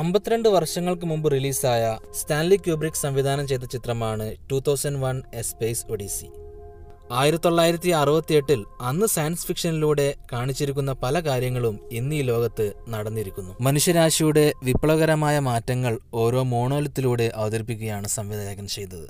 അമ്പത്തിരണ്ട് വർഷങ്ങൾക്ക് മുമ്പ് റിലീസായ സ്റ്റാൻലി ക്യൂബ്രിക് സംവിധാനം ചെയ്ത ചിത്രമാണ് two thousand one a space odyssey ആയിരത്തി തൊള്ളായിരത്തി അറുപത്തിയെട്ടിൽ അന്ന് സയൻസ് ഫിക്ഷനിലൂടെ കാണിച്ചിരിക്കുന്ന പല കാര്യങ്ങളും ഇന്ന് ഈ ലോകത്ത് നടന്നിരിക്കുന്നു. മനുഷ്യരാശിയുടെ വിപ്ലവകരമായ മാറ്റങ്ങൾ ഓരോ മോണോലിത്തിലൂടെ അവതരിപ്പിക്കുകയാണ് സംവിധായകൻ ചെയ്തത്.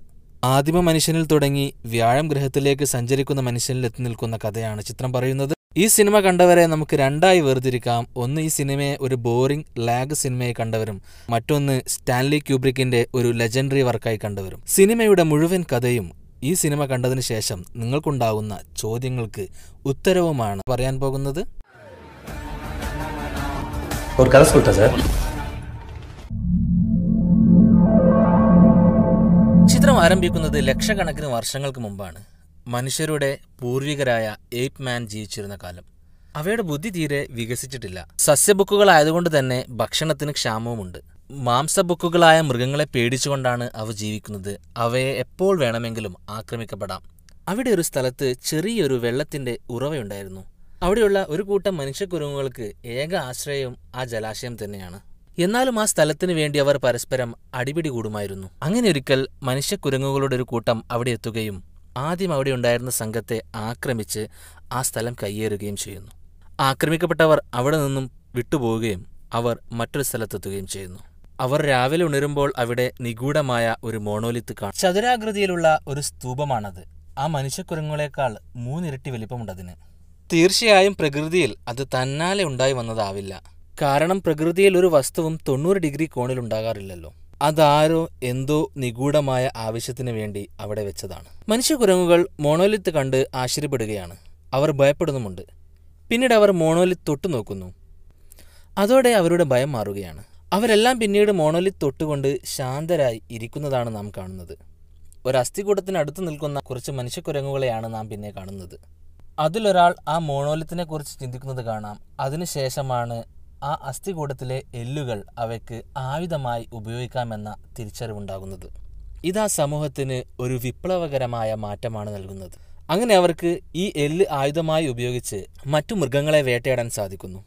ആദിമ മനുഷ്യനിൽ തുടങ്ങി വ്യാഴം ഗ്രഹത്തിലേക്ക് സഞ്ചരിക്കുന്ന മനുഷ്യനിൽ എത്തി നിൽക്കുന്ന കഥയാണ് ചിത്രം പറയുന്നത്. ഈ സിനിമ കണ്ടവരെ നമുക്ക് രണ്ടായി വേർതിരിക്കാം. ഒന്ന് ഈ സിനിമയെ ഒരു ബോറിംഗ് ലാഗ് സിനിമയെ കണ്ടവരും. മറ്റൊന്ന് സ്റ്റാൻലി ക്യൂബ്രിക്കിന്റെ ഒരു ലെജൻഡറി വർക്കായി കണ്ടവരും. സിനിമയുടെ മുഴുവൻ കഥയും ഈ സിനിമ കണ്ടതിന് ശേഷം നിങ്ങൾക്കുണ്ടാകുന്ന ചോദ്യങ്ങൾക്ക് ഉത്തരവുമാണ് പറയാൻ പോകുന്നത്. ഒരു കഥ ചിത്രം ആരംഭിക്കുന്നത് ലക്ഷക്കണക്കിന് വർഷങ്ങൾക്ക് മുമ്പാണ്. മനുഷ്യരുടെ പൂർവികരായ എയ്പ് മാൻ ജീവിച്ചിരുന്ന കാലം. അവയുടെ ബുദ്ധി തീരെ വികസിച്ചിട്ടില്ല. സസ്യബുക്കുകളായതുകൊണ്ട് തന്നെ ഭക്ഷണത്തിന് ക്ഷാമവുമുണ്ട്. മാംസബുക്കുകളായ മൃഗങ്ങളെ പേടിച്ചുകൊണ്ടാണ് അവ ജീവിക്കുന്നത്. അവയെ എപ്പോൾ വേണമെങ്കിലും ആക്രമിക്കപ്പെടാം. അവിടെ ഒരു സ്ഥലത്ത് ചെറിയൊരു വെള്ളത്തിന്റെ ഉറവയുണ്ടായിരുന്നു. അവിടെയുള്ള ഒരു കൂട്ടം മനുഷ്യക്കുരുങ്ങുകൾക്ക് ഏക ആശ്രയം ആ ജലാശയം തന്നെയാണ്. എന്നാലും ആ സ്ഥലത്തിനു വേണ്ടി അവർ പരസ്പരം അടിപിടി കൂടുമായിരുന്നു. അങ്ങനെ ഒരിക്കൽ മനുഷ്യക്കുരങ്ങുകളുടെ ഒരു കൂട്ടം അവിടെ എത്തുകയും ആദ്യം അവിടെ ഉണ്ടായിരുന്ന സംഘത്തെ ആക്രമിച്ച് ആ സ്ഥലം കയ്യേറുകയും ചെയ്യുന്നു. ആക്രമിക്കപ്പെട്ടവർ അവിടെ നിന്നും വിട്ടുപോവുകയും അവർ മറ്റൊരു സ്ഥലത്തെത്തുകയും ചെയ്യുന്നു. അവർ രാവിലെ ഉണരുമ്പോൾ അവിടെ നിഗൂഢമായ ഒരു മോണോലിത്ത് കാണും. ചതുരാകൃതിയിലുള്ള ഒരു സ്തൂപമാണത്. ആ മനുഷ്യക്കുരങ്ങളെക്കാൾ മൂന്നിരട്ടി വലിപ്പമുണ്ടതിന്. തീർച്ചയായും പ്രകൃതിയിൽ അത് തന്നാലെ ഉണ്ടായി വന്നതാവില്ല. കാരണം പ്രകൃതിയിൽ ഒരു വസ്തുവും തൊണ്ണൂറ് ഡിഗ്രി കോണിൽ ഉണ്ടാകാറില്ലല്ലോ അതാരോ എന്തോ നിഗൂഢമായ ആവശ്യത്തിന് വേണ്ടി അവിടെ വെച്ചതാണ്. മനുഷ്യകുരങ്ങുകൾ മോണോലിത്ത് കണ്ട് ആശ്ചര്യപ്പെടുകയാണ്. അവർ ഭയപ്പെടുന്നുമുണ്ട്. പിന്നീട് അവർ മോണോലിത്ത് തൊട്ടു നോക്കുന്നു. അതോടെ അവരുടെ ഭയം മാറുകയാണ്. അവരെല്ലാം പിന്നീട് മോണോലിത്ത് തൊട്ടുകൊണ്ട് ശാന്തരായി ഇരിക്കുന്നതാണ് നാം കാണുന്നത്. ഒരു അസ്ഥികൂടത്തിനടുത്ത് നിൽക്കുന്ന കുറച്ച് മനുഷ്യക്കുരങ്ങുകളെയാണ് നാം പിന്നെ കാണുന്നത്. അതിലൊരാൾ ആ മോണോലിത്തിനെ കുറിച്ച് ചിന്തിക്കുന്നത് കാണാം. അതിനുശേഷമാണ് ആ അസ്ഥികൂടത്തിലെ എല്ലുകൾ അവയ്ക്ക് ആയുധമായി ഉപയോഗിക്കാമെന്ന തിരിച്ചറിവുണ്ടാകുന്നത്. ഇത് ആ സമൂഹത്തിന് ഒരു വിപ്ലവകരമായ മാറ്റമാണ് നൽകുന്നത്. അങ്ങനെ അവർക്ക് ഈ എല്ല് ആയുധമായി ഉപയോഗിച്ച് മറ്റു മൃഗങ്ങളെ വേട്ടയാടാൻ സാധിക്കുന്നു.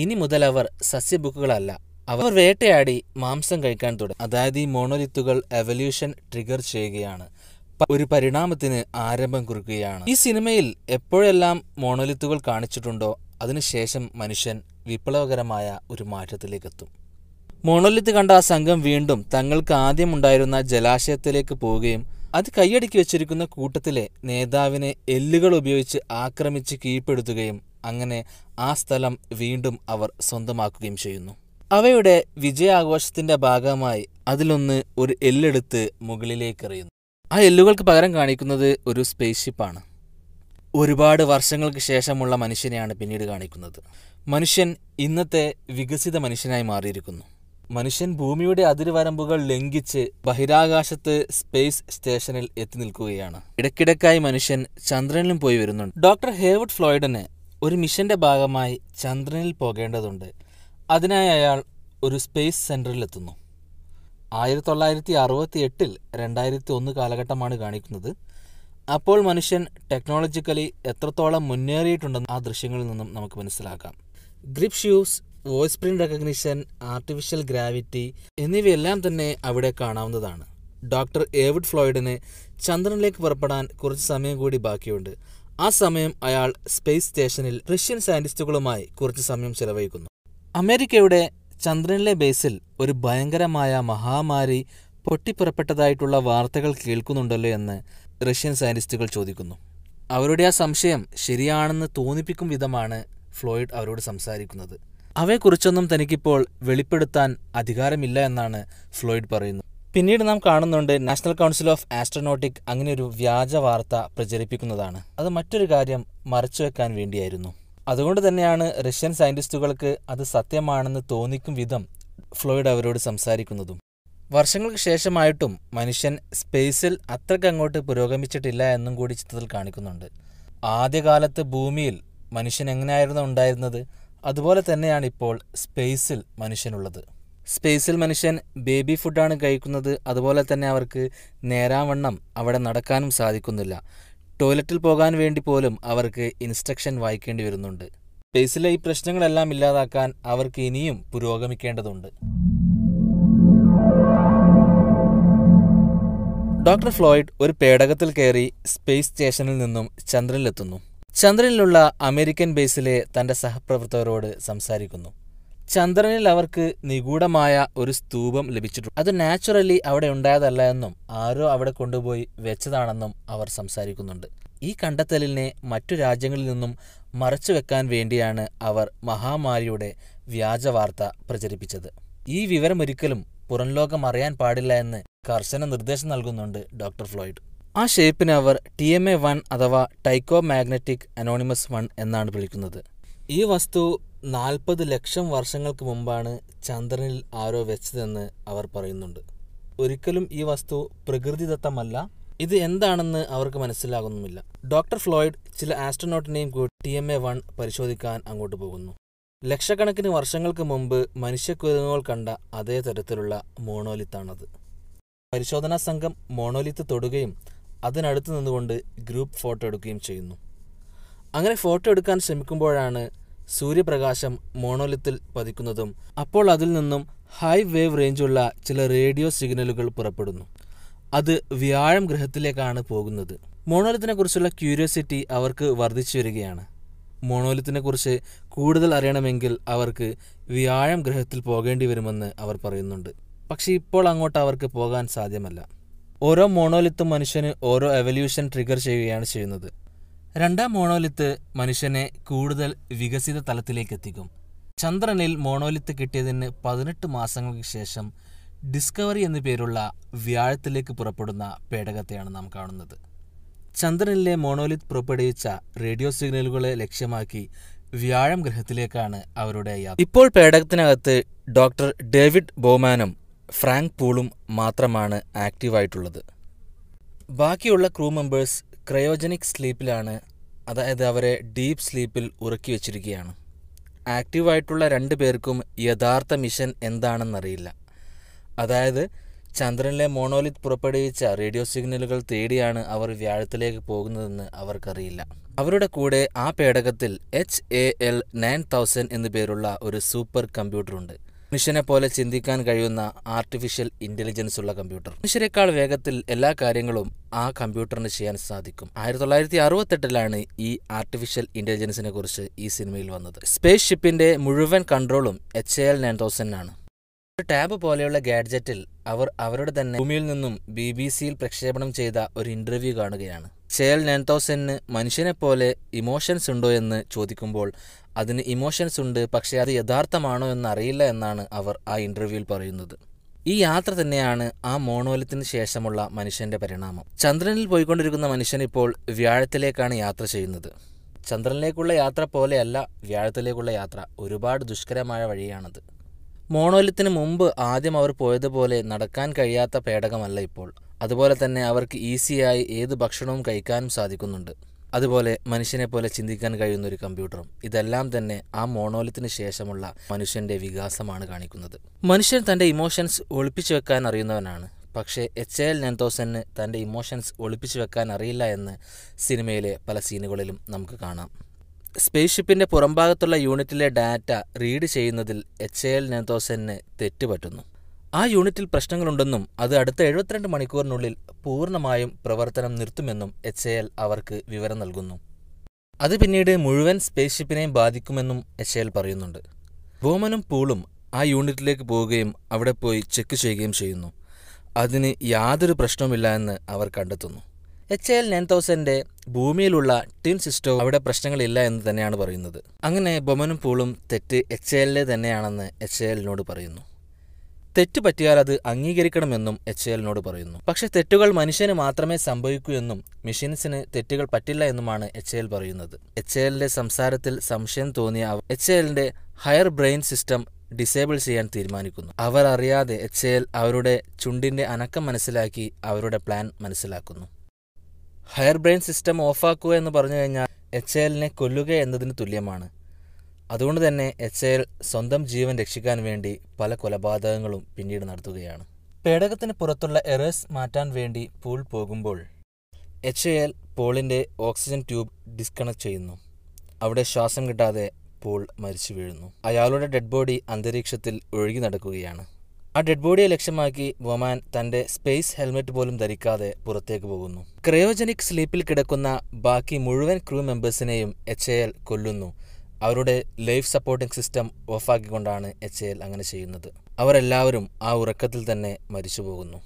ഇനി മുതൽ അവർ സസ്യബുക്കുകളല്ല. അവർ വേട്ടയാടി മാംസം കഴിക്കാൻ തുടങ്ങി. അതായത് ഈ മോണോലിത്തുകൾ എവല്യൂഷൻ ട്രിഗർ ചെയ്യുകയാണ്. ഒരു പരിണാമത്തിന് ആരംഭം കുറിക്കുകയാണ്. ഈ സിനിമയിൽ എപ്പോഴെല്ലാം മോണോലിത്തുകൾ കാണിച്ചിട്ടുണ്ടോ അതിനുശേഷം മനുഷ്യൻ വിപ്ലവകരമായ ഒരു മാറ്റത്തിലേക്കെത്തും. മോണോലിത്ത് കണ്ട ആ സംഘം വീണ്ടും തങ്ങൾക്ക് ആദ്യമുണ്ടായിരുന്ന ജലാശയത്തിലേക്ക് പോവുകയും അത് കൈയടക്കി വെച്ചിരിക്കുന്ന കൂട്ടത്തിലെ നേതാവിനെ എല്ലുകൾ ഉപയോഗിച്ച് ആക്രമിച്ച് കീഴ്പ്പെടുത്തുകയും അങ്ങനെ ആ സ്ഥലം വീണ്ടും അവർ സ്വന്തമാക്കുകയും ചെയ്യുന്നു. അവയുടെ വിജയാഘോഷത്തിന്റെ ഭാഗമായി അതിലൊന്ന് ഒരു എല്ലെടുത്ത് മുകളിലേക്ക് എറിയുന്നു ആ എല്ലുകൾക്ക് പകരം കാണിക്കുന്നത് ഒരു സ്പേസ് ഷിപ്പാണ് ഒരുപാട് വർഷങ്ങൾക്ക് ശേഷമുള്ള മനുഷ്യനെയാണ് പിന്നീട് കാണിക്കുന്നത്. മനുഷ്യൻ ഇന്നത്തെ വികസിത മനുഷ്യനായി മാറിയിരിക്കുന്നു. മനുഷ്യൻ ഭൂമിയുടെ അതിരുവരമ്പുകൾ ലംഘിച്ച് ബഹിരാകാശത്ത് സ്പേസ് സ്റ്റേഷനിൽ എത്തി നിൽക്കുകയാണ്. ഇടയ്ക്കിടയ്ക്കായി മനുഷ്യൻ ചന്ദ്രനിലും പോയി വരുന്നുണ്ട്. ഡോക്ടർ ഹേവുഡ് ഫ്ലോയിഡിന് ഒരു മിഷന്റെ ഭാഗമായി ചന്ദ്രനിൽ പോകേണ്ടതുണ്ട്. അതിനായി അയാൾ ഒരു സ്പേസ് സെന്ററിൽ എത്തുന്നു. ആയിരത്തി തൊള്ളായിരത്തി അറുപത്തി എട്ടിൽ രണ്ടായിരത്തി ഒന്ന് കാലഘട്ടമാണ് കാണിക്കുന്നത്. അപ്പോൾ മനുഷ്യൻ ടെക്നോളജിക്കലി എത്രത്തോളം മുന്നേറിയിട്ടുണ്ടെന്ന് ആ ദൃശ്യങ്ങളിൽ നിന്നും നമുക്ക് മനസ്സിലാക്കാം. Grip shoes voice print recognition artificial gravity എന്നിവയെല്ലാം തന്നെ അവിടെ കാണാവുന്നതാണ്. ഡോക്ടർ ഏവിഡ് ഫ്ലോയിഡിന് ചന്ദ്രനിലേക്ക് പുറപ്പെടാൻ കുറച്ച് സമയം കൂടി ബാക്കിയുണ്ട്. ആ സമയം അയാൾ സ്പേസ് സ്റ്റേഷനിൽ റഷ്യൻ സയന്റിസ്റ്റുകളുമായി കുറച്ച് സമയം ചെലവഴിക്കുന്നു. അമേരിക്കയുടെ ചന്ദ്രനിലെ ബേസിൽ ഒരു ഭയങ്കരമായ മഹാമാരി പൊട്ടിപ്പുറപ്പെട്ടതായിട്ടുള്ള വാർത്തകൾ കേൾക്കുന്നുണ്ടല്ലോ എന്ന് റഷ്യൻ സയന്റിസ്റ്റുകൾ ചോദിക്കുന്നു. അവരുടെ ആ സംശയം ശരിയാണെന്ന് തോന്നിപ്പിക്കും വിധമാണ് ഫ്ലോയിഡ് അവരോട് സംസാരിക്കുന്നത്. അവയെക്കുറിച്ചൊന്നും തനിക്കിപ്പോൾ വെളിപ്പെടുത്താൻ അധികാരമില്ല എന്നാണ് ഫ്ലോയിഡ് പറയുന്നത്. പിന്നീട് നാം കാണുന്നുണ്ട് നാഷണൽ കൗൺസിൽ ഓഫ് ആസ്ട്രോനോട്ടിക് അങ്ങനെ ഒരു വ്യാജ വാർത്ത പ്രചരിപ്പിക്കുന്നതാണ്. അത് മറ്റൊരു കാര്യം മറച്ചുവെക്കാൻ വേണ്ടിയായിരുന്നു. അതുകൊണ്ട് തന്നെയാണ് റഷ്യൻ സയന്റിസ്റ്റുകൾക്ക് അത് സത്യമാണെന്ന് തോന്നിക്കും വിധം ഫ്ലോയിഡ് അവരോട് സംസാരിക്കുന്നതും. വർഷങ്ങൾക്ക് ശേഷമായിട്ടും മനുഷ്യൻ സ്പേസിൽ അത്രയ്ക്ക് അങ്ങോട്ട് പുരോഗമിച്ചിട്ടില്ല എന്നും കൂടി ചിത്രത്തിൽ കാണിക്കുന്നുണ്ട്. ആദ്യകാലത്ത് ഭൂമിയിൽ മനുഷ്യൻ എങ്ങനെയായിരുന്നു ഉണ്ടായിരുന്നത്? അതുപോലെ തന്നെയാണ് ഇപ്പോൾ സ്പേസിൽ മനുഷ്യനുള്ളത്. സ്പേസിൽ മനുഷ്യൻ ബേബി ഫുഡാണ് കഴിക്കുന്നത്. അതുപോലെ തന്നെ അവർക്ക് നേരാവണ്ണം അവിടെ നടക്കാനും സാധിക്കുന്നില്ല. ടോയ്ലറ്റിൽ പോകാൻ വേണ്ടി പോലും അവർക്ക് ഇൻസ്ട്രക്ഷൻ വായിക്കേണ്ടി വരുന്നുണ്ട്. സ്പേസിലെ ഈ പ്രശ്നങ്ങളെല്ലാം ഇല്ലാതാക്കാൻ അവർക്ക് ഇനിയും പുരോഗമിക്കേണ്ടതുണ്ട്. ഡോക്ടർ ഫ്ലോയിഡ് ഒരു പേടകത്തിൽ കയറി സ്പേസ് സ്റ്റേഷനിൽ നിന്നും ചന്ദ്രനിലെത്തുന്നു. ചന്ദ്രനിലുള്ള അമേരിക്കൻ ബേസിലെ തന്റെ സഹപ്രവർത്തകരോട് സംസാരിക്കുന്നു. ചന്ദ്രനിൽ അവർക്ക് നിഗൂഢമായ ഒരു സ്തൂപം ലഭിച്ചിട്ടുണ്ട്. അത് നാച്ചുറലി അവിടെ ഉണ്ടായതല്ല എന്നും ആരോ അവിടെ കൊണ്ടുപോയി വെച്ചതാണെന്നും അവർ സംസാരിക്കുന്നുണ്ട്. ഈ കണ്ടെത്തലിനെ മറ്റു രാജ്യങ്ങളിൽ നിന്നും മറച്ചു വെക്കാൻ വേണ്ടിയാണ് അവർ മഹാമാരിയുടെ വ്യാജ വാർത്ത പ്രചരിപ്പിച്ചത്. ഈ വിവരമൊരിക്കലും പുറംലോകം അറിയാൻ പാടില്ല എന്ന് കർശന നിർദ്ദേശം നൽകുന്നുണ്ട് ഡോക്ടർ ഫ്ലോയിഡ്. ആ ഷേപ്പിനെ അവർ ടി എം എ വൺ അഥവാ ടൈക്കോ മാഗ്നറ്റിക് അനോണിമസ് വൺ എന്നാണ് വിളിക്കുന്നത്. ഈ വസ്തു നാൽപ്പത് ലക്ഷം വർഷങ്ങൾക്ക് മുമ്പാണ് ചന്ദ്രനിൽ ആരോ വെച്ചതെന്ന് അവർ പറയുന്നുണ്ട്. ഒരിക്കലും ഈ വസ്തു പ്രകൃതിദത്തമല്ല. ഇത് എന്താണെന്ന് അവർക്ക് മനസ്സിലാകുന്നുമില്ല. ഡോക്ടർ ഫ്ലോയിഡ് ചില ആസ്ട്രോനോട്ടിനെയും കൂടി ടി എം എ വൺ പരിശോധിക്കാൻ അങ്ങോട്ട് പോകുന്നു. ലക്ഷക്കണക്കിന് വർഷങ്ങൾക്ക് മുമ്പ് മനുഷ്യക്കുരങ്ങുകൾ കണ്ട അതേ തരത്തിലുള്ള മോണോലിത്താണത്. പരിശോധനാ സംഘം മോണോലിത്ത് തൊടുകയും അതിനടുത്ത് നിന്നുകൊണ്ട് ഗ്രൂപ്പ് ഫോട്ടോ എടുക്കുകയും ചെയ്യുന്നു. അങ്ങനെ ഫോട്ടോ എടുക്കാൻ ശ്രമിക്കുമ്പോഴാണ് സൂര്യപ്രകാശം മോണോലിത്തിൽ പതിക്കുന്നതും അപ്പോൾ അതിൽ നിന്നും ഹൈ വേവ് റേഞ്ചുള്ള ചില റേഡിയോ സിഗ്നലുകൾ പുറപ്പെടുന്നു. അത് വ്യാഴം ഗ്രഹത്തിലേക്കാണ് പോകുന്നത്. മോണോലിത്തിനെ കുറിച്ചുള്ള ക്യൂരിയോസിറ്റി അവർക്ക് വർദ്ധിച്ചു വരികയാണ്. മോണോലിത്തിനെ കുറിച്ച് കൂടുതൽ അറിയണമെങ്കിൽ അവർക്ക് വ്യാഴം ഗ്രഹത്തിൽ പോകേണ്ടി വരുമെന്ന് അവർ പറയുന്നുണ്ട്. പക്ഷേ ഇപ്പോൾ അങ്ങോട്ട് അവർക്ക് പോകാൻ സാധ്യമല്ല. ഓരോ മോണോലിത്തും മനുഷ്യന് ഓരോ എവല്യൂഷൻ ട്രിഗർ ചെയ്യുകയാണ് ചെയ്യുന്നത്. രണ്ടാം മോണോലിത്ത് മനുഷ്യനെ കൂടുതൽ വികസിത തലത്തിലേക്ക് എത്തിക്കും. ചന്ദ്രനിൽ മോണോലിത്ത് കിട്ടിയതിന് പതിനെട്ട് മാസങ്ങൾക്ക് ശേഷം ഡിസ്കവറി എന്നു പേരുള്ള വ്യാഴത്തിലേക്ക് പുറപ്പെടുന്ന പേടകത്തെയാണ് നാം കാണുന്നത്. ചന്ദ്രനിലെ മോണോലിത്ത് പുറപ്പെടുവിച്ച റേഡിയോ സിഗ്നലുകളെ ലക്ഷ്യമാക്കി വ്യാഴം ഗ്രഹത്തിലേക്കാണ് അവരുടെ യാത്ര. ഇപ്പോൾ പേടകത്തിനകത്ത് ഡോക്ടർ ഡേവിഡ് ബോമാനും ഫ്രാങ്ക് പൂളും മാത്രമാണ് ആക്റ്റീവായിട്ടുള്ളത്. ബാക്കിയുള്ള ക്രൂ മെമ്പേഴ്സ് ക്രയോജനിക് സ്ലീപ്പിലാണ് അതായത് അവരെ ഡീപ്പ് സ്ലീപ്പിൽ ഉറക്കി വച്ചിരിക്കുകയാണ്. ആക്റ്റീവായിട്ടുള്ള രണ്ട് പേർക്കും യഥാർത്ഥ മിഷൻ എന്താണെന്നറിയില്ല. അതായത് ചന്ദ്രനിലെ മോണോലിത് പുറപ്പെടുവിച്ച റേഡിയോ സിഗ്നലുകൾ തേടിയാണ് അവർ വ്യാഴത്തിലേക്ക് പോകുന്നതെന്ന് അവർക്കറിയില്ല. അവരുടെ കൂടെ ആ പേടകത്തിൽ H A L nine thousand എന്നു പേരുള്ള ഒരു സൂപ്പർ കമ്പ്യൂട്ടറുണ്ട്. മനുഷ്യനെ പോലെ ചിന്തിക്കാൻ കഴിയുന്ന ആർട്ടിഫിഷ്യൽ ഇന്റലിജൻസ് ഉള്ള കമ്പ്യൂട്ടർ മനുഷ്യരെക്കാൾ വേഗത്തിൽ എല്ലാ കാര്യങ്ങളും ആ കമ്പ്യൂട്ടറിന് ചെയ്യാൻ സാധിക്കും. ആയിരത്തി തൊള്ളായിരത്തി അറുപത്തെട്ടിലാണ് ഈ ആർട്ടിഫിഷ്യൽ ഇന്റലിജൻസിനെ കുറിച്ച് ഈ സിനിമയിൽ വന്നത്. സ്പേസ് ഷിപ്പിന്റെ മുഴുവൻ കൺട്രോളും H A L nine thousand ആണ് ഒരു ടാബ് പോലെയുള്ള ഗാഡ്ജറ്റിൽ അവർ അവരുടെ തന്നെ ഭൂമിയിൽ നിന്നും ബി ബി സിയിൽ പ്രക്ഷേപണം ചെയ്ത ഒരു ഇന്റർവ്യൂ കാണുകയാണ്. ചേൽ നയൻ മനുഷ്യനെ പോലെ ഇമോഷൻസ് ഉണ്ടോ എന്ന് ചോദിക്കുമ്പോൾ അതിന് ഇമോഷൻസ് ഉണ്ട് പക്ഷേ അത് യഥാർത്ഥമാണോ എന്ന് അറിയില്ല എന്നാണ് അവർ ആ ഇന്റർവ്യൂവിൽ പറയുന്നത്. ഈ യാത്ര തന്നെയാണ് ആ മോണോലിത്തിന് ശേഷമുള്ള മനുഷ്യന്റെ പരിണാമം. ചന്ദ്രനിൽ പോയിക്കൊണ്ടിരിക്കുന്ന മനുഷ്യൻ ഇപ്പോൾ വ്യാഴത്തിലേക്കാണ് യാത്ര ചെയ്യുന്നത്. ചന്ദ്രനിലേക്കുള്ള യാത്ര പോലെയല്ല വ്യാഴത്തിലേക്കുള്ള യാത്ര ഒരുപാട് ദുഷ്കരമായ വഴിയാണത്. മോണോലിത്തിന് മുമ്പ് ആദ്യം അവർ പോയതുപോലെ നടക്കാൻ കഴിയാത്ത പേടകമല്ല ഇപ്പോൾ. അതുപോലെ തന്നെ അവർക്ക് ഈസിയായി ഏത് ഭക്ഷണവും കഴിക്കാനും സാധിക്കുന്നുണ്ട്. അതുപോലെ മനുഷ്യനെ പോലെ ചിന്തിക്കാൻ കഴിയുന്ന ഒരു കമ്പ്യൂട്ടറും. ഇതെല്ലാം തന്നെ ആ മോണോലിത്തിന് ശേഷമുള്ള മനുഷ്യന്റെ വികാസമാണ് കാണിക്കുന്നത്. മനുഷ്യൻ തന്റെ ഇമോഷൻസ് ഒളിപ്പിച്ചു വെക്കാൻ അറിയുന്നവനാണ്. പക്ഷേ എച്ച് എൽ നയൻ തൗസൻഡിന് തന്റെ ഇമോഷൻസ് ഒളിപ്പിച്ചു വെക്കാൻ അറിയില്ല എന്ന് സിനിമയിലെ പല സീനുകളിലും നമുക്ക് കാണാം. സ്പേസ് ഷിപ്പിന്റെ പുറംഭാഗത്തുള്ള യൂണിറ്റിലെ ഡാറ്റ റീഡ് ചെയ്യുന്നതിൽ എച്ച് എൽ നയൻ തെറ്റുപറ്റുന്നു. ആ യൂണിറ്റിൽ പ്രശ്നങ്ങളുണ്ടെന്നും അത് അടുത്ത എഴുപത്തിരണ്ട് മണിക്കൂറിനുള്ളിൽ പൂർണമായും പ്രവർത്തനം നിർത്തുമെന്നും എച്ച് അവർക്ക് വിവരം നൽകുന്നു. അത് പിന്നീട് മുഴുവൻ സ്പേസ് ഷിപ്പിനെയും ബാധിക്കുമെന്നും എച്ച് പറയുന്നുണ്ട്. ബോമനും പൂളും ആ യൂണിറ്റിലേക്ക് പോവുകയും അവിടെ പോയി ചെക്ക് ചെയ്യുകയും ചെയ്യുന്നു. അതിന് യാതൊരു പ്രശ്നവുമില്ല എന്ന് അവർ കണ്ടെത്തുന്നു. എച്ച് എൽ നയൻ തൗസൻഡിന്റെ ഭൂമിയിലുള്ള ടിൻ സിസ്റ്റവും അവിടെ പ്രശ്നങ്ങളില്ല എന്ന് തന്നെയാണ് പറയുന്നത്. അങ്ങനെ ബൊമനും പൂളും തെറ്റ് എച്ച് എല്ലിലെ തന്നെയാണെന്ന് എച്ച് എല്ലിനോട് പറയുന്നു. തെറ്റ് പറ്റിയാൽ അത് അംഗീകരിക്കണമെന്നും എച്ച് എല്ലിനോട് പറയുന്നു. പക്ഷെ തെറ്റുകൾ മനുഷ്യന് മാത്രമേ സംഭവിക്കൂ എന്നും മെഷീൻസിന് തെറ്റുകൾ പറ്റില്ല എന്നുമാണ് എച്ച് എൽ പറയുന്നത്. എച്ച് എല്ലിന്റെ സംസാരത്തിൽ സംശയം തോന്നിയ എച്ച് എല്ലിന്റെ ഹയർ ബ്രെയിൻ സിസ്റ്റം ഡിസേബിൾ ചെയ്യാൻ തീരുമാനിക്കുന്നു. അവർ അറിയാതെ എച്ച് എൽ അവരുടെ ചുണ്ടിന്റെ അനക്കം മനസ്സിലാക്കി അവരുടെ പ്ലാൻ മനസ്സിലാക്കുന്നു. ഹയർ ബ്രെയിൻ സിസ്റ്റം ഓഫാക്കുക എന്ന് പറഞ്ഞു കഴിഞ്ഞാൽ എച്ച് എല്ലിനെ കൊല്ലുക എന്നതിന് തുല്യമാണ്. അതുകൊണ്ട് തന്നെ എച്ച് എൽ സ്വന്തം ജീവൻ രക്ഷിക്കാൻ വേണ്ടി പല കൊലപാതകങ്ങളും പിന്നീട് നടത്തുകയാണ്. പേടകത്തിന് പുറത്തുള്ള എറേഴ്സ് മാറ്റാൻ വേണ്ടി പൂൾ പോകുമ്പോൾ എച്ച് എൽ പോളിന്റെ ഓക്സിജൻ ട്യൂബ് ഡിസ്കണക്ട് ചെയ്യുന്നു. അവിടെ ശ്വാസം കിട്ടാതെ പൂൾ മരിച്ചു വീഴുന്നു. അയാളുടെ ഡെഡ് ബോഡി അന്തരീക്ഷത്തിൽ ഒഴുകി നടക്കുകയാണ്. ആ ഡെഡ് ബോഡിയെ ലക്ഷ്യമാക്കി വൊമാൻ തന്റെ സ്പേസ് ഹെൽമെറ്റ് പോലും ധരിക്കാതെ പുറത്തേക്ക് പോകുന്നു. ക്രയോജനിക് സ്ലീപ്പിൽ കിടക്കുന്ന ബാക്കി മുഴുവൻ ക്രൂ മെമ്പേഴ്സിനെയും എച്ച് എൽ കൊല്ലുന്നു. അവരുടെ ലൈഫ് സപ്പോർട്ടിംഗ് സിസ്റ്റം ഓഫാക്കിക്കൊണ്ടാണ് എച്ച് എൽ അങ്ങനെ ചെയ്യുന്നത്. അവരെല്ലാവരും ആ ഉറക്കത്തിൽ തന്നെ മരിച്ചു പോകുന്നു.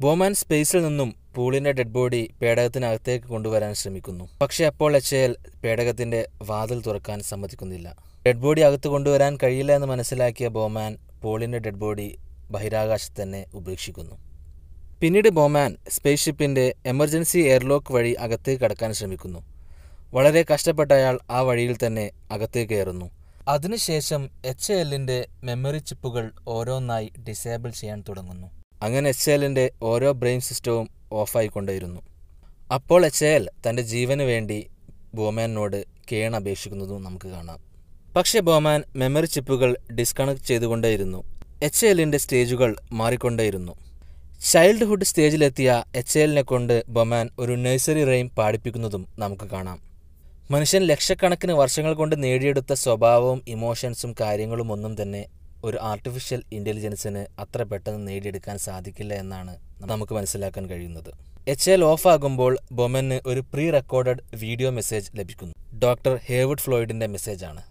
ബോമാൻ സ്പേസിൽ നിന്നും പൂളിന്റെ ഡെഡ് ബോഡി പേടകത്തിനകത്തേക്ക് കൊണ്ടുവരാൻ ശ്രമിക്കുന്നു. പക്ഷേ അപ്പോൾ എച്ച് എൽ പേടകത്തിന്റെ വാതിൽ തുറക്കാൻ സമ്മതിക്കുന്നില്ല. ഡെഡ് ബോഡി അകത്ത് കൊണ്ടുവരാൻ കഴിയില്ല എന്ന് മനസ്സിലാക്കിയ ബോമാൻ പോളിന്റെ ഡെഡ് ബോഡി ബഹിരാകാശത്ത് തന്നെ ഉപേക്ഷിക്കുന്നു. പിന്നീട് ബോമാൻ സ്പേസ് ഷിപ്പിന്റെ എമർജൻസി എയർലോക്ക് വഴി അകത്തേക്ക് കടക്കാൻ ശ്രമിക്കുന്നു. വളരെ കഷ്ടപ്പെട്ട അയാൾ ആ വഴിയിൽ തന്നെ അകത്തേക്ക് കയറുന്നു. അതിനുശേഷം എച്ച് എല്ലിന്റെ മെമ്മറി ചിപ്പുകൾ ഓരോന്നായി ഡിസേബിൾ ചെയ്യാൻ തുടങ്ങുന്നു. അങ്ങനെ എച്ച് എല്ലിന്റെ ഓരോ ബ്രെയിൻ സിസ്റ്റവും ഓഫായിക്കൊണ്ടേയിരുന്നു അപ്പോൾ എച്ച് എൽ തന്റെ ജീവന് വേണ്ടി ബോമാനോട് കേൺ അപേക്ഷിക്കുന്നതും നമുക്ക് കാണാം. പക്ഷെ ബോമാൻ മെമ്മറി ചിപ്പുകൾ ഡിസ്കണക്ട് ചെയ്തുകൊണ്ടേയിരുന്നു. എച്ച് എല്ലിന്റെ സ്റ്റേജുകൾ മാറിക്കൊണ്ടേയിരുന്നു. ചൈൽഡ്ഹുഡ് സ്റ്റേജിലെത്തിയ എച്ച് എല്ലിനെ കൊണ്ട് ബൊമാൻ ഒരു നഴ്സറി റെയിം പാടിപ്പിക്കുന്നതും നമുക്ക് കാണാം. മനുഷ്യൻ ലക്ഷക്കണക്കിന് വർഷങ്ങൾ കൊണ്ട് നേടിയെടുത്ത സ്വഭാവവും ഇമോഷൻസും കാര്യങ്ങളും ഒന്നും തന്നെ ഒരു ആർട്ടിഫിഷ്യൽ ഇന്റലിജൻസിന് അത്ര പെട്ടെന്ന് നേടിയെടുക്കാൻ സാധിക്കില്ല എന്നാണ് നമുക്ക് മനസ്സിലാക്കാൻ കഴിയുന്നത്. എച്ച് എൽ ഓഫ് ആകുമ്പോൾ ബൊമന് ഒരു പ്രീ റെക്കോർഡഡ് വീഡിയോ മെസ്സേജ് ലഭിക്കുന്നു. ഡോക്ടർ ഹേവുഡ് മെസ്സേജ് മെസ്സേജാണ്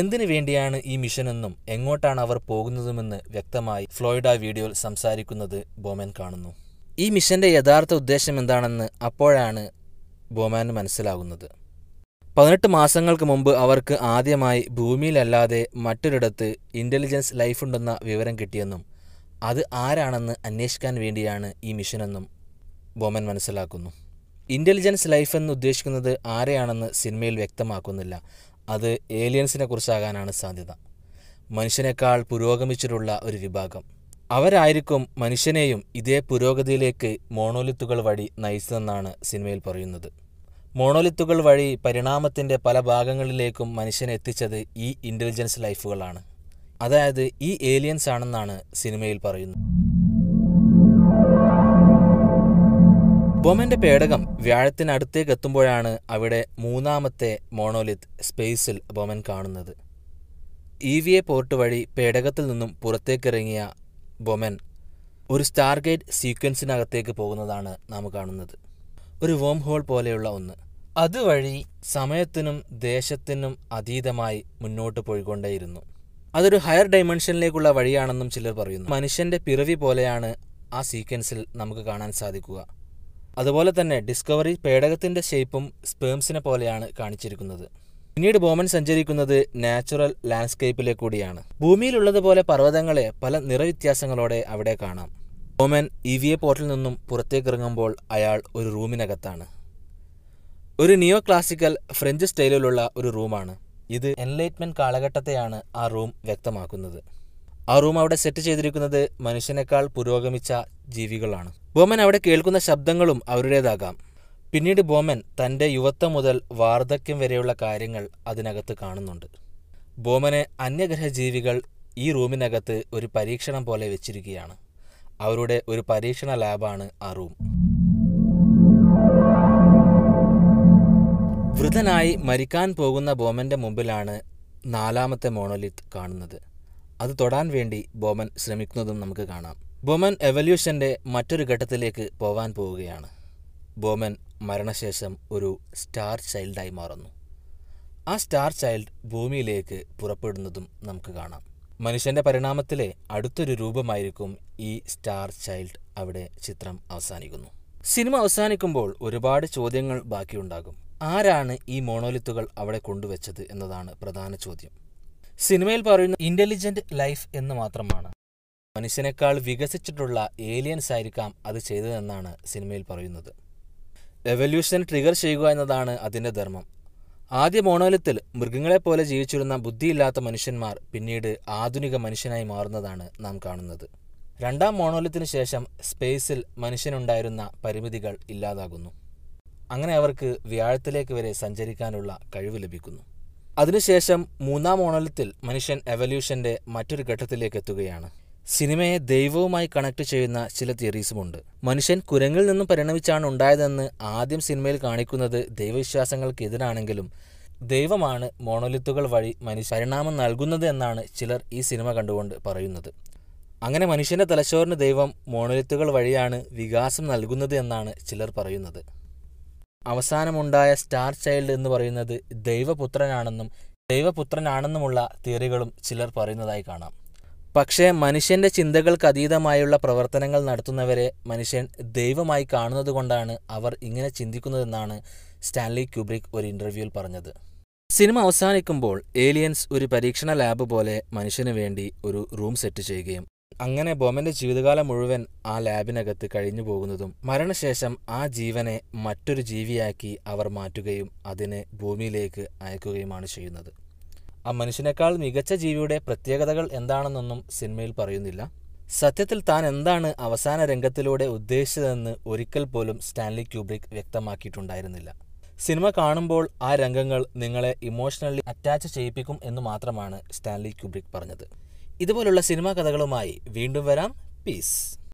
എന്തിനു വേണ്ടിയാണ് ഈ മിഷനെന്നും എങ്ങോട്ടാണ് അവർ പോകുന്നതുമെന്ന് വ്യക്തമായി ഫ്ലോയിഡ് ആ വീഡിയോയിൽ സംസാരിക്കുന്നത് ബോമൻ കാണുന്നു. ഈ മിഷന്റെ യഥാർത്ഥ ഉദ്ദേശം എന്താണെന്ന് അപ്പോഴാണ് ബോമാന് മനസ്സിലാകുന്നത്. പതിനെട്ട് മാസങ്ങൾക്ക് മുമ്പ് അവർക്ക് ആദ്യമായി ഭൂമിയിലല്ലാതെ മറ്റൊരിടത്ത് ഇന്റലിജൻസ് ലൈഫുണ്ടെന്ന വിവരം കിട്ടിയെന്നും അത് ആരാണെന്ന് അന്വേഷിക്കാൻ വേണ്ടിയാണ് ഈ മിഷനെന്നും ബോമൻ മനസ്സിലാക്കുന്നു. ഇന്റലിജൻസ് ലൈഫ് എന്ന് ഉദ്ദേശിക്കുന്നത് ആരെയാണെന്ന് സിനിമയിൽ വ്യക്തമാക്കുന്നില്ല. അത് ഏലിയൻസിനെ കുറിച്ചാകാനാണ് സാധ്യത. മനുഷ്യനേക്കാൾ പുരോഗമിച്ചിട്ടുള്ള ഒരു വിഭാഗം. അവരായിരിക്കും മനുഷ്യനെയും ഇതേ പുരോഗതിയിലേക്ക് മോണോലിത്തുകൾ വഴി നയിച്ചതെന്നാണ് സിനിമയിൽ പറയുന്നത്. മോണോലിത്തുകൾ വഴി പരിണാമത്തിന്റെ പല ഭാഗങ്ങളിലേക്കും മനുഷ്യനെ എത്തിച്ചത് ഈ ഇന്റലിജൻസ് ലൈഫുകളാണ് അതായത് ഈ ഏലിയൻസ് ആണെന്നാണ് സിനിമയിൽ പറയുന്നത്. ബൊമന്റെ പേടകം വ്യാഴത്തിനടുത്തേക്ക് എത്തുമ്പോഴാണ് അവിടെ മൂന്നാമത്തെ മോണോലിത്ത് സ്പേസിൽ ബൊമൻ കാണുന്നത്. ഇ വി എ പോർട്ട് വഴി പേടകത്തിൽ നിന്നും പുറത്തേക്കിറങ്ങിയ ബൊമൻ ഒരു സ്റ്റാർഗേറ്റ് സീക്വൻസിനകത്തേക്ക് പോകുന്നതാണ് നാം കാണുന്നത്. ഒരു വോം ഹോൾ പോലെയുള്ള ഒന്ന്. അതുവഴി സമയത്തിനും ദേശത്തിനും അതീതമായി മുന്നോട്ട് പോയിക്കൊണ്ടേയിരുന്നു. അതൊരു ഹയർ ഡൈമെൻഷനിലേക്കുള്ള വഴിയാണെന്നും ചിലർ പറയുന്നു. മനുഷ്യന്റെ പിറവി പോലെയാണ് ആ സീക്വൻസിൽ നമുക്ക് കാണാൻ സാധിക്കുക. അതുപോലെ തന്നെ ഡിസ്കവറി പേടകത്തിന്റെ ഷേപ്പും സ്പേംസിനെ പോലെയാണ് കാണിച്ചിരിക്കുന്നത്. പിന്നീട് ബോമൻ സഞ്ചരിക്കുന്നത് നാച്ചുറൽ ലാൻഡ്സ്കേപ്പിലെ കൂടിയാണ്. ഭൂമിയിലുള്ളതുപോലെ പർവതങ്ങളെ പല നിറവ്യത്യാസങ്ങളോടെ അവിടെ കാണാം. ബോമൻ ഇ വി എ പോർട്ടിൽ നിന്നും പുറത്തേക്കിറങ്ങുമ്പോൾ അയാൾ ഒരു റൂമിനകത്താണ്. ഒരു നിയോ ക്ലാസിക്കൽ ഫ്രഞ്ച് സ്റ്റൈലിലുള്ള ഒരു റൂമാണ്. ഇത് എൻലൈറ്റ്മെന്റ് കാലഘട്ടത്തെയാണ് ആ റൂം വ്യക്തമാക്കുന്നത്. ആ റൂം അവിടെ സെറ്റ് ചെയ്തിരിക്കുന്നത് മനുഷ്യനേക്കാൾ പുരോഗമിച്ച ജീവികളാണ്. ബോമൻ അവിടെ കേൾക്കുന്ന ശബ്ദങ്ങളും അവരുടേതാകാം. പിന്നീട് ബോമൻ തന്റെ യുവത്വം മുതൽ വാർദ്ധക്യം വരെയുള്ള കാര്യങ്ങൾ അതിനകത്ത് കാണുന്നുണ്ട്. ബോമനെ അന്യഗ്രഹ ജീവികൾ ഈ റൂമിനകത്ത് ഒരു പരീക്ഷണം പോലെ വെച്ചിരിക്കുകയാണ്. അവരുടെ ഒരു പരീക്ഷണ ലാബാണ് ആ റൂം. വൃതനായി മരിക്കാൻ പോകുന്ന ബോമന്റെ മുമ്പിലാണ് നാലാമത്തെ മോണോലിത്ത് കാണുന്നത്. അത് തൊടാൻ വേണ്ടി ബോമൻ ശ്രമിക്കുന്നതും നമുക്ക് കാണാം. ബോമൻ എവല്യൂഷന്റെ മറ്റൊരു ഘട്ടത്തിലേക്ക് പോവാൻ പോവുകയാണ്. ബോമൻ മരണശേഷം ഒരു സ്റ്റാർ ചൈൽഡായി മാറുന്നു. ആ സ്റ്റാർ ചൈൽഡ് ഭൂമിയിലേക്ക് പുറപ്പെടുന്നതും നമുക്ക് കാണാം. മനുഷ്യന്റെ പരിണാമത്തിലെ അടുത്തൊരു രൂപമായിരിക്കും ഈ സ്റ്റാർ ചൈൽഡ് അവിടെ ചിത്രം അവസാനിക്കുന്നു. സിനിമ അവസാനിക്കുമ്പോൾ ഒരുപാട് ചോദ്യങ്ങൾ ബാക്കിയുണ്ടാകും. ആരാണ് ഈ മോണോലിത്തുകൾ അവിടെ കൊണ്ടുവച്ചത് എന്നതാണ് പ്രധാന ചോദ്യം. സിനിമയിൽ പറയുന്ന ഇന്റലിജന്റ് ലൈഫ് എന്ന് മാത്രമാണ്. മനുഷ്യനേക്കാൾ വികസിച്ചിട്ടുള്ള ഏലിയൻസ് ആയിരിക്കാം അത് ചെയ്തതെന്നാണ് സിനിമയിൽ പറയുന്നത്. എവല്യൂഷൻ ട്രിഗർ ചെയ്യുക എന്നതാണ് അതിന്റെ ധർമ്മം. ആദ്യ മോണോലിത്തിൽ മൃഗങ്ങളെപ്പോലെ ജീവിച്ചിരുന്ന ബുദ്ധിയില്ലാത്ത മനുഷ്യന്മാർ പിന്നീട് ആധുനിക മനുഷ്യനായി മാറുന്നതാണ് നാം കാണുന്നത്. രണ്ടാം മോണോലത്തിന് ശേഷം സ്പേസിൽ മനുഷ്യനുണ്ടായിരുന്ന പരിമിതികൾ ഇല്ലാതാകുന്നു. അങ്ങനെ അവർക്ക് വ്യാഴത്തിലേക്ക് വരെ സഞ്ചരിക്കാനുള്ള കഴിവ് ലഭിക്കുന്നു. അതിനുശേഷം മൂന്നാം മോണോലിത്തിൽ മനുഷ്യൻ എവല്യൂഷന്റെ മറ്റൊരു ഘട്ടത്തിലേക്ക് എത്തുകയാണ്. സിനിമയെ ദൈവവുമായി കണക്ട് ചെയ്യുന്ന ചില തിയറീസുമുണ്ട്. മനുഷ്യൻ കുരങ്ങിൽ നിന്നും പരിണമിച്ചാണ് ഉണ്ടായതെന്ന് ആദ്യം സിനിമയിൽ കാണിക്കുന്നത് ദൈവവിശ്വാസങ്ങൾക്കെതിരാണെങ്കിലും ദൈവമാണ് മോണോലിത്തുകൾ വഴി മനുഷ്യ പരിണാമം നൽകുന്നത് എന്നാണ് ചിലർ ഈ സിനിമ കണ്ടുകൊണ്ട് പറയുന്നത്. അങ്ങനെ മനുഷ്യന്റെ തലച്ചോറിന് ദൈവം മോണോലിത്തുകൾ വഴിയാണ് വികാസം നൽകുന്നത് എന്നാണ് ചിലർ പറയുന്നത്. അവസാനമുണ്ടായ സ്റ്റാർ ചൈൽഡ് എന്ന് പറയുന്നത് ദൈവപുത്രനാണെന്നും ദൈവപുത്രനാണെന്നുമുള്ള തിയറികളും ചിലർ പറയുന്നതായി കാണാം. പക്ഷേ മനുഷ്യന്റെ ചിന്തകൾക്ക് അതീതമായുള്ള പ്രവർത്തനങ്ങൾ നടത്തുന്നവരെ മനുഷ്യൻ ദൈവമായി കാണുന്നതുകൊണ്ടാണ് അവർ ഇങ്ങനെ ചിന്തിക്കുന്നതെന്നാണ് സ്റ്റാൻലി ക്യൂബ്രിക് ഒരു ഇന്റർവ്യൂവിൽ പറഞ്ഞത്. സിനിമ അവസാനിക്കുമ്പോൾ ഏലിയൻസ് ഒരു പരീക്ഷണ ലാബ് പോലെ മനുഷ്യന് വേണ്ടി ഒരു റൂം സെറ്റ് ചെയ്യുകയും അങ്ങനെ ബോമന്റെ ജീവിതകാലം മുഴുവൻ ആ ലാബിനകത്ത് കഴിഞ്ഞു പോകുന്നതും മരണശേഷം ആ ജീവനെ മറ്റൊരു ജീവിയാക്കി അവർ മാറ്റുകയും അതിനെ ഭൂമിയിലേക്ക് അയക്കുകയുമാണ് ചെയ്യുന്നത്. ആ മനുഷ്യനേക്കാൾ മികച്ച ജീവിയുടെ പ്രത്യേകതകൾ എന്താണെന്നൊന്നും സിനിമയിൽ പറയുന്നില്ല. സത്യത്തിൽ താൻ എന്താണ് അവസാന രംഗത്തിലൂടെ ഉദ്ദേശിച്ചതെന്ന് ഒരിക്കൽ പോലും സ്റ്റാൻലി ക്യൂബ്രിക് വ്യക്തമാക്കിയിട്ടുണ്ടായിരുന്നില്ല. സിനിമ കാണുമ്പോൾ ആ രംഗങ്ങൾ നിങ്ങളെ ഇമോഷണലി അറ്റാച്ച് ചെയ്യിപ്പിക്കും എന്ന് മാത്രമാണ് സ്റ്റാൻലി ക്യൂബ്രിക് പറഞ്ഞത്. ഇതുപോലുള്ള സിനിമാ കഥകളുമായി വീണ്ടും വരാം. പീസ്